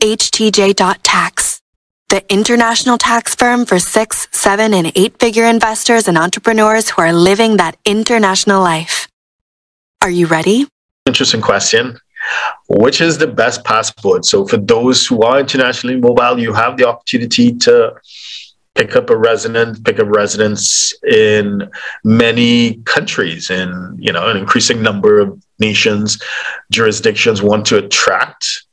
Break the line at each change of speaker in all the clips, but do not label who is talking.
HTJ.tax, the international tax firm for six, seven, and eight figure investors and entrepreneurs who are living that international life. Are you ready?
Interesting question. Which is the best passport? So, for those who are internationally mobile, you have the opportunity to pick up a resident, pick up residence in many countries, and you know, an increasing number of nations, jurisdictions want to attract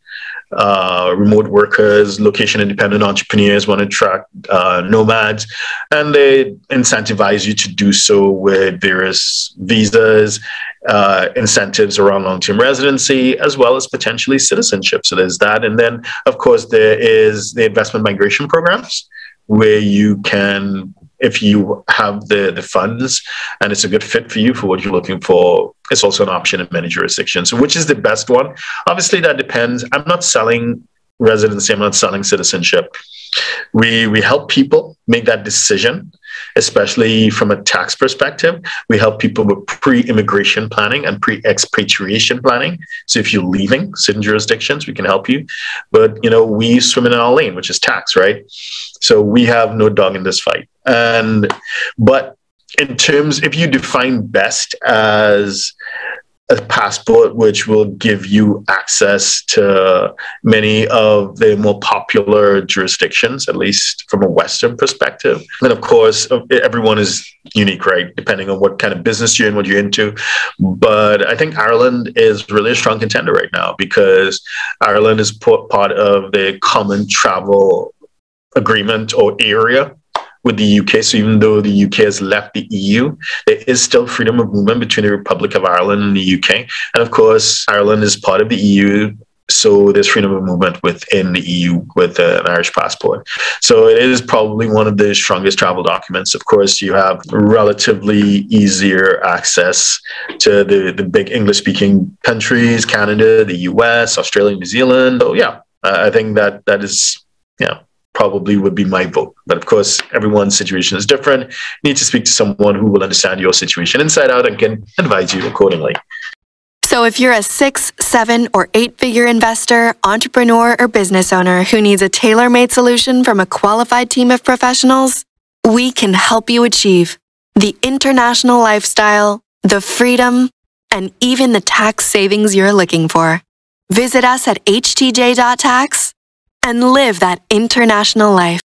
uh, remote workers, location independent entrepreneurs want to attract uh, nomads, and they incentivize you to do so with various visas, uh, incentives around long term residency, as well as potentially citizenship. So there's that. And then, of course, there is the investment migration programs where you can if you have the the funds and it's a good fit for you for what you're looking for it's also an option in many jurisdictions. So which is the best one? Obviously that depends. I'm not selling residency i'm not selling citizenship. We we help people make that decision especially from a tax perspective. We help people with pre-immigration planning and pre-expatriation planning. So if you're leaving certain jurisdictions we can help you. But you know we swim in our lane which is tax right? So we have no dog in this fight. And but in terms, if you define best as a passport which will give you access to many of the more popular jurisdictions, at least from a Western perspective. And of course, everyone is unique, right? Depending on what kind of business you're in, what you're into. But I think Ireland is really a strong contender right now because Ireland is part of the common travel agreement or area with the UK. So even though the UK has left the EU, there is still freedom of movement between the Republic of Ireland and the UK. And of course, Ireland is part of the EU. So there's freedom of movement within the EU with uh, an Irish passport. So it is probably one of the strongest travel documents. Of course, you have relatively easier access to the, the big English speaking countries, Canada, the US, Australia, New Zealand. So yeah, I think that that is, yeah, probably would be my vote. But of course, everyone's situation is different. You need to speak to someone who will understand your situation inside out and can advise you accordingly.
So, if you're a six, seven, or eight figure investor, entrepreneur, or business owner who needs a tailor made solution from a qualified team of professionals, we can help you achieve the international lifestyle, the freedom, and even the tax savings you're looking for. Visit us at htj.tax and live that international life.